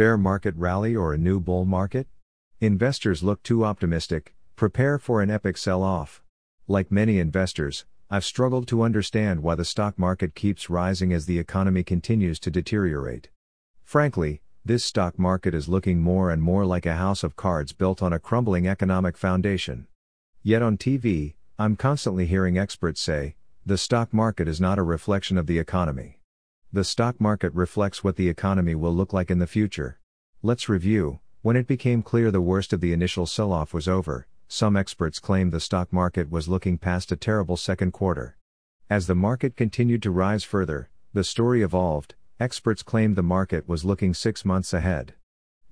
Bear market rally or a new bull market? Investors look too optimistic, prepare for an epic sell off. Like many investors, I've struggled to understand why the stock market keeps rising as the economy continues to deteriorate. Frankly, this stock market is looking more and more like a house of cards built on a crumbling economic foundation. Yet on TV, I'm constantly hearing experts say, the stock market is not a reflection of the economy. The stock market reflects what the economy will look like in the future. Let's review. When it became clear the worst of the initial sell off was over, some experts claimed the stock market was looking past a terrible second quarter. As the market continued to rise further, the story evolved, experts claimed the market was looking six months ahead.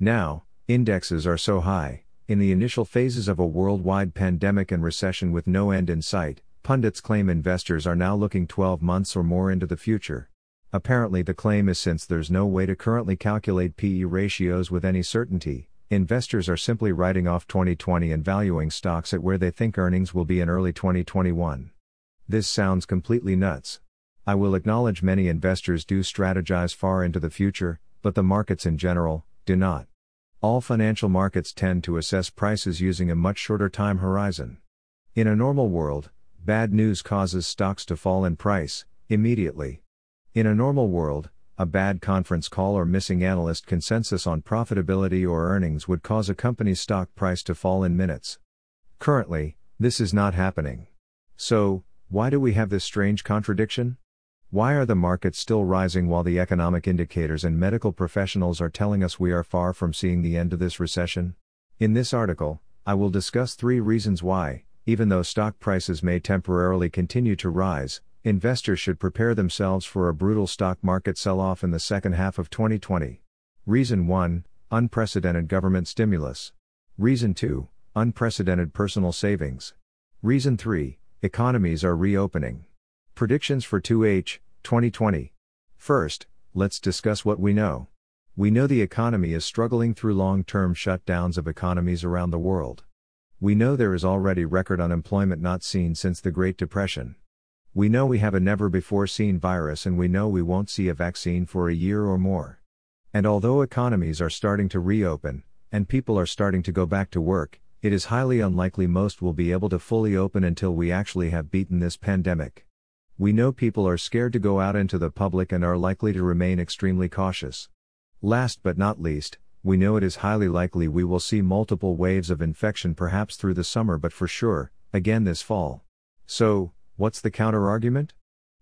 Now, indexes are so high, in the initial phases of a worldwide pandemic and recession with no end in sight, pundits claim investors are now looking 12 months or more into the future. Apparently, the claim is since there's no way to currently calculate PE ratios with any certainty, investors are simply writing off 2020 and valuing stocks at where they think earnings will be in early 2021. This sounds completely nuts. I will acknowledge many investors do strategize far into the future, but the markets in general do not. All financial markets tend to assess prices using a much shorter time horizon. In a normal world, bad news causes stocks to fall in price immediately. In a normal world, a bad conference call or missing analyst consensus on profitability or earnings would cause a company's stock price to fall in minutes. Currently, this is not happening. So, why do we have this strange contradiction? Why are the markets still rising while the economic indicators and medical professionals are telling us we are far from seeing the end of this recession? In this article, I will discuss three reasons why, even though stock prices may temporarily continue to rise, investors should prepare themselves for a brutal stock market sell off in the second half of 2020. Reason 1 Unprecedented government stimulus. Reason 2 Unprecedented personal savings. Reason 3 Economies are reopening. Predictions for 2H 2020. First, let's discuss what we know. We know the economy is struggling through long term shutdowns of economies around the world. We know there is already record unemployment not seen since the Great Depression. We know we have a never before seen virus and we know we won't see a vaccine for a year or more. And although economies are starting to reopen, and people are starting to go back to work, it is highly unlikely most will be able to fully open until we actually have beaten this pandemic. We know people are scared to go out into the public and are likely to remain extremely cautious. Last but not least, we know it is highly likely we will see multiple waves of infection perhaps through the summer but for sure, again this fall. So, what's the counterargument?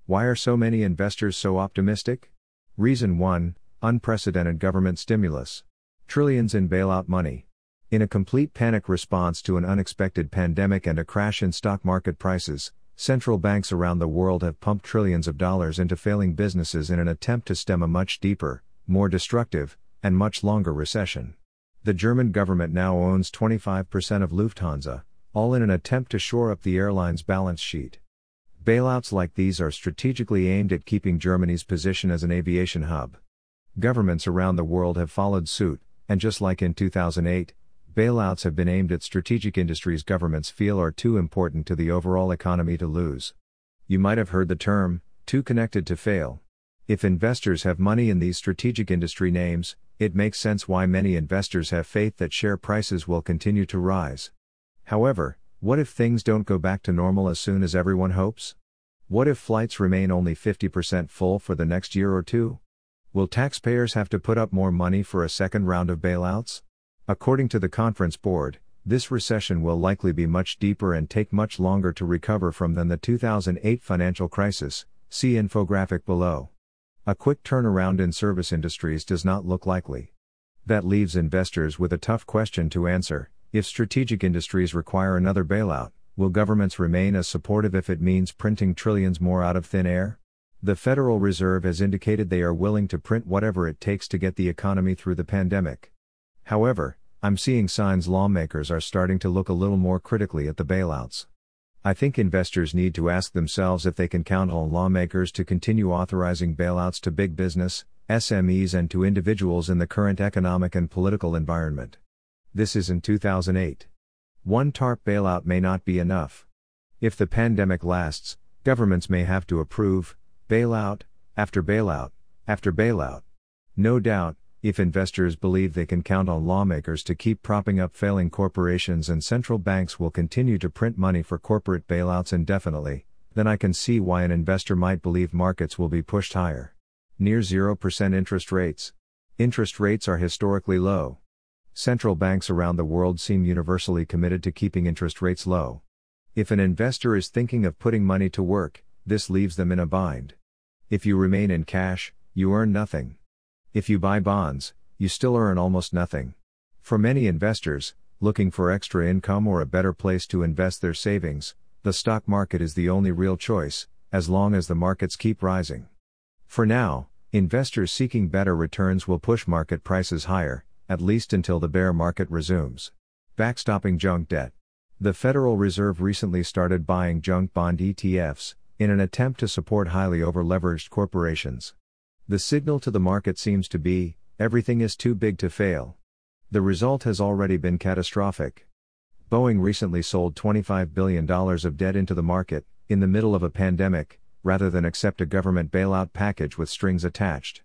Why are so many investors so optimistic? Reason 1 Unprecedented government stimulus. Trillions in bailout money. In a complete panic response to an unexpected pandemic and a crash in stock market prices, Central banks around the world have pumped trillions of dollars into failing businesses in an attempt to stem a much deeper, more destructive, and much longer recession. The German government now owns 25% of Lufthansa, all in an attempt to shore up the airline's balance sheet. Bailouts like these are strategically aimed at keeping Germany's position as an aviation hub. Governments around the world have followed suit, and just like in 2008, bailouts have been aimed at strategic industries governments feel are too important to the overall economy to lose. You might have heard the term, too connected to fail. If investors have money in these strategic industry names, it makes sense why many investors have faith that share prices will continue to rise. However, what if things don't go back to normal as soon as everyone hopes? What if flights remain only 50% full for the next year or two? Will taxpayers have to put up more money for a second round of bailouts? According to the conference board, this recession will likely be much deeper and take much longer to recover from than the 2008 financial crisis. See infographic below. A quick turnaround in service industries does not look likely. That leaves investors with a tough question to answer. If strategic industries require another bailout, will governments remain as supportive if it means printing trillions more out of thin air? The Federal Reserve has indicated they are willing to print whatever it takes to get the economy through the pandemic. However, I'm seeing signs lawmakers are starting to look a little more critically at the bailouts. I think investors need to ask themselves if they can count on lawmakers to continue authorizing bailouts to big business, SMEs, and to individuals in the current economic and political environment. This is in 2008. One TARP bailout may not be enough. If the pandemic lasts, governments may have to approve bailout after bailout after bailout. No doubt, If investors believe they can count on lawmakers to keep propping up failing corporations and central banks will continue to print money for corporate bailouts indefinitely, then I can see why an investor might believe markets will be pushed higher. Near 0% interest rates. Interest rates are historically low. Central banks around the world seem universally committed to keeping interest rates low. If an investor is thinking of putting money to work, this leaves them in a bind. If you remain in cash, you earn nothing. If you buy bonds, you still earn almost nothing. For many investors, looking for extra income or a better place to invest their savings, the stock market is the only real choice, as long as the markets keep rising. For now, investors seeking better returns will push market prices higher, at least until the bear market resumes. Backstopping junk debt. The Federal Reserve recently started buying junk bond ETFs, in an attempt to support highly overleveraged corporations. The signal to the market seems to be everything is too big to fail. The result has already been catastrophic. Boeing recently sold $25 billion of debt into the market, in the middle of a pandemic, rather than accept a government bailout package with strings attached.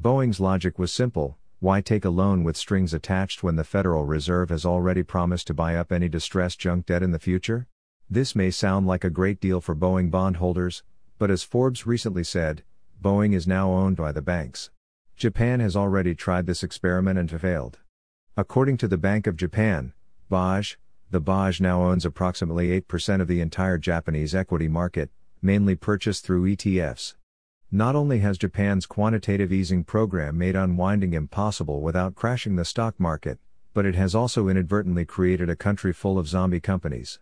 Boeing's logic was simple why take a loan with strings attached when the Federal Reserve has already promised to buy up any distressed junk debt in the future? This may sound like a great deal for Boeing bondholders, but as Forbes recently said, Boeing is now owned by the banks. Japan has already tried this experiment and failed. According to the Bank of Japan, BOJ, the BOJ now owns approximately 8% of the entire Japanese equity market, mainly purchased through ETFs. Not only has Japan's quantitative easing program made unwinding impossible without crashing the stock market, but it has also inadvertently created a country full of zombie companies.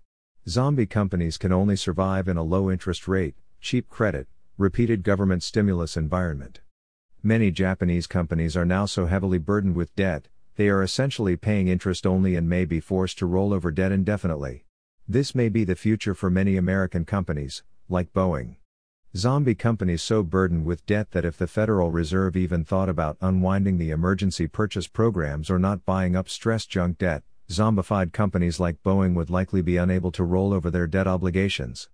Zombie companies can only survive in a low interest rate, cheap credit, repeated government stimulus environment. Many Japanese companies are now so heavily burdened with debt, they are essentially paying interest only and may be forced to roll over debt indefinitely. This may be the future for many American companies, like Boeing. Zombie companies so burdened with debt that if the Federal Reserve even thought about unwinding the emergency purchase programs or not buying up stressed junk debt, zombified companies like Boeing would likely be unable to roll over their debt obligations.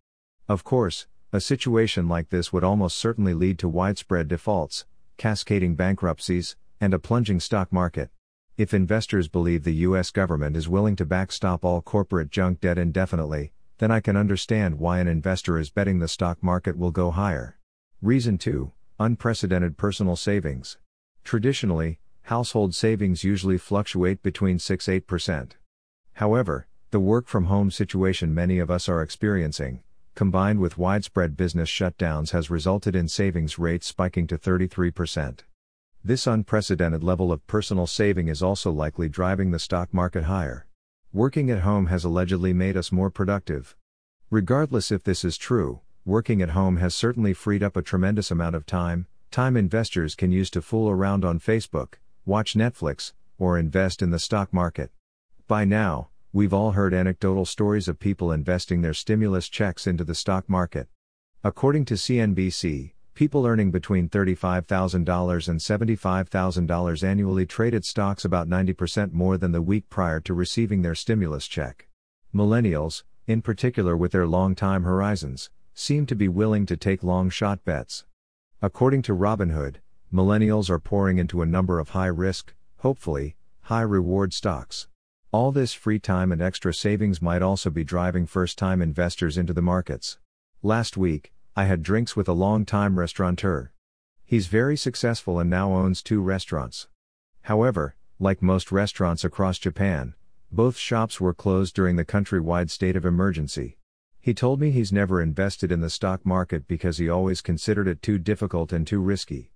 Of course, a situation like this would almost certainly lead to widespread defaults, cascading bankruptcies, and a plunging stock market. If investors believe the U.S. government is willing to backstop all corporate junk debt indefinitely, then I can understand why an investor is betting the stock market will go higher. Reason 2 Unprecedented personal savings. Traditionally, household savings usually fluctuate between 6 8%. However, the work from home situation many of us are experiencing, combined with widespread business shutdowns, has resulted in savings rates spiking to 33%. This unprecedented level of personal saving is also likely driving the stock market higher. Working at home has allegedly made us more productive. Regardless if this is true, working at home has certainly freed up a tremendous amount of time, time investors can use to fool around on Facebook, watch Netflix, or invest in the stock market. By now, We've all heard anecdotal stories of people investing their stimulus checks into the stock market. According to CNBC, people earning between $35,000 and $75,000 annually traded stocks about 90% more than the week prior to receiving their stimulus check. Millennials, in particular with their long time horizons, seem to be willing to take long shot bets. According to Robinhood, millennials are pouring into a number of high risk, hopefully, high reward stocks. All this free time and extra savings might also be driving first time investors into the markets. Last week, I had drinks with a long time restaurateur. He's very successful and now owns two restaurants. However, like most restaurants across Japan, both shops were closed during the countrywide state of emergency. He told me he's never invested in the stock market because he always considered it too difficult and too risky.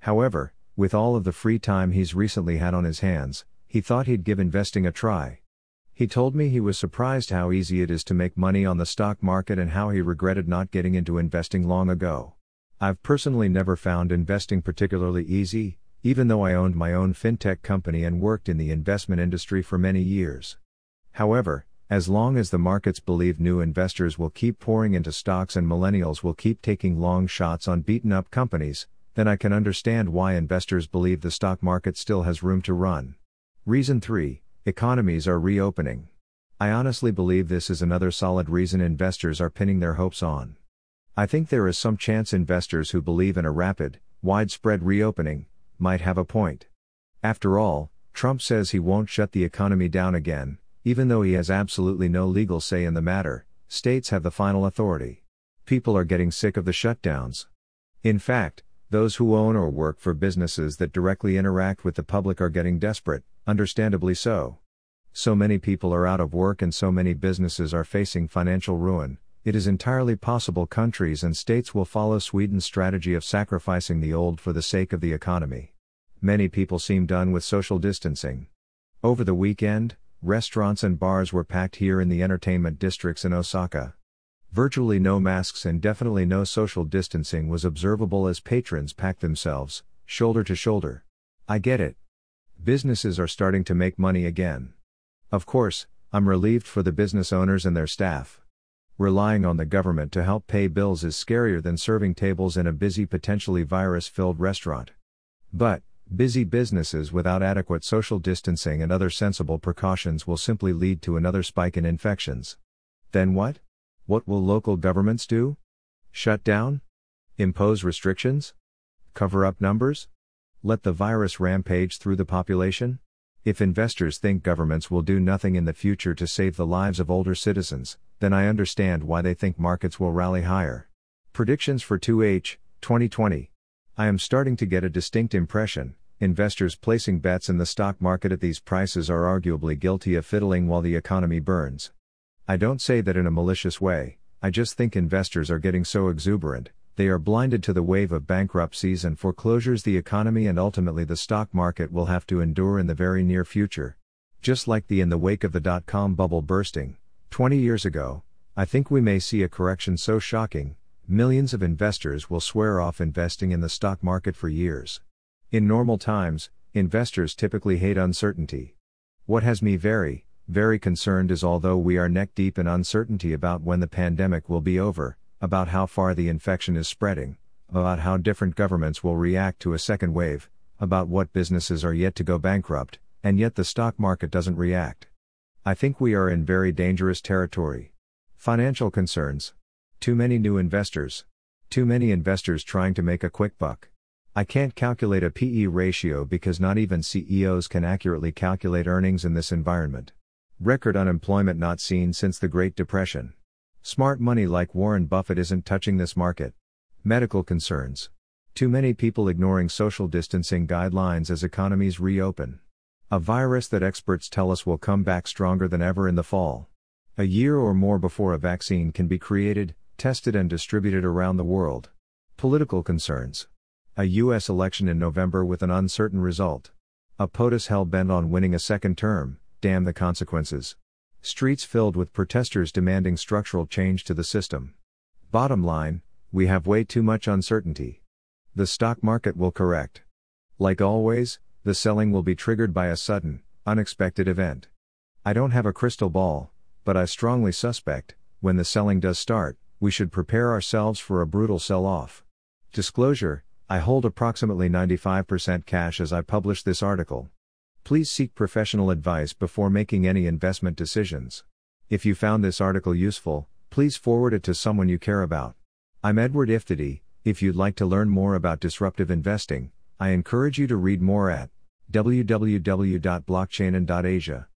However, with all of the free time he's recently had on his hands, he thought he'd give investing a try. He told me he was surprised how easy it is to make money on the stock market and how he regretted not getting into investing long ago. I've personally never found investing particularly easy, even though I owned my own fintech company and worked in the investment industry for many years. However, as long as the markets believe new investors will keep pouring into stocks and millennials will keep taking long shots on beaten up companies, then I can understand why investors believe the stock market still has room to run. Reason 3 Economies are reopening. I honestly believe this is another solid reason investors are pinning their hopes on. I think there is some chance investors who believe in a rapid, widespread reopening might have a point. After all, Trump says he won't shut the economy down again, even though he has absolutely no legal say in the matter, states have the final authority. People are getting sick of the shutdowns. In fact, those who own or work for businesses that directly interact with the public are getting desperate, understandably so. So many people are out of work and so many businesses are facing financial ruin, it is entirely possible countries and states will follow Sweden's strategy of sacrificing the old for the sake of the economy. Many people seem done with social distancing. Over the weekend, restaurants and bars were packed here in the entertainment districts in Osaka. Virtually no masks and definitely no social distancing was observable as patrons packed themselves, shoulder to shoulder. I get it. Businesses are starting to make money again. Of course, I'm relieved for the business owners and their staff. Relying on the government to help pay bills is scarier than serving tables in a busy, potentially virus filled restaurant. But, busy businesses without adequate social distancing and other sensible precautions will simply lead to another spike in infections. Then what? What will local governments do? Shut down? Impose restrictions? Cover up numbers? Let the virus rampage through the population? If investors think governments will do nothing in the future to save the lives of older citizens, then I understand why they think markets will rally higher. Predictions for 2H 2020. I am starting to get a distinct impression investors placing bets in the stock market at these prices are arguably guilty of fiddling while the economy burns. I don't say that in a malicious way, I just think investors are getting so exuberant, they are blinded to the wave of bankruptcies and foreclosures the economy and ultimately the stock market will have to endure in the very near future. Just like the in the wake of the dot com bubble bursting, 20 years ago, I think we may see a correction so shocking, millions of investors will swear off investing in the stock market for years. In normal times, investors typically hate uncertainty. What has me very, very concerned is although we are neck deep in uncertainty about when the pandemic will be over, about how far the infection is spreading, about how different governments will react to a second wave, about what businesses are yet to go bankrupt, and yet the stock market doesn't react. I think we are in very dangerous territory. Financial concerns. Too many new investors. Too many investors trying to make a quick buck. I can't calculate a PE ratio because not even CEOs can accurately calculate earnings in this environment. Record unemployment not seen since the Great Depression. Smart money like Warren Buffett isn't touching this market. Medical concerns. Too many people ignoring social distancing guidelines as economies reopen. A virus that experts tell us will come back stronger than ever in the fall. A year or more before a vaccine can be created, tested, and distributed around the world. Political concerns. A U.S. election in November with an uncertain result. A POTUS hell bent on winning a second term, damn the consequences. Streets filled with protesters demanding structural change to the system. Bottom line, we have way too much uncertainty. The stock market will correct. Like always, the selling will be triggered by a sudden, unexpected event. I don't have a crystal ball, but I strongly suspect, when the selling does start, we should prepare ourselves for a brutal sell off. Disclosure I hold approximately 95% cash as I publish this article. Please seek professional advice before making any investment decisions. If you found this article useful, please forward it to someone you care about. I'm Edward Iftity. If you'd like to learn more about disruptive investing, I encourage you to read more at www.blockchain.asia.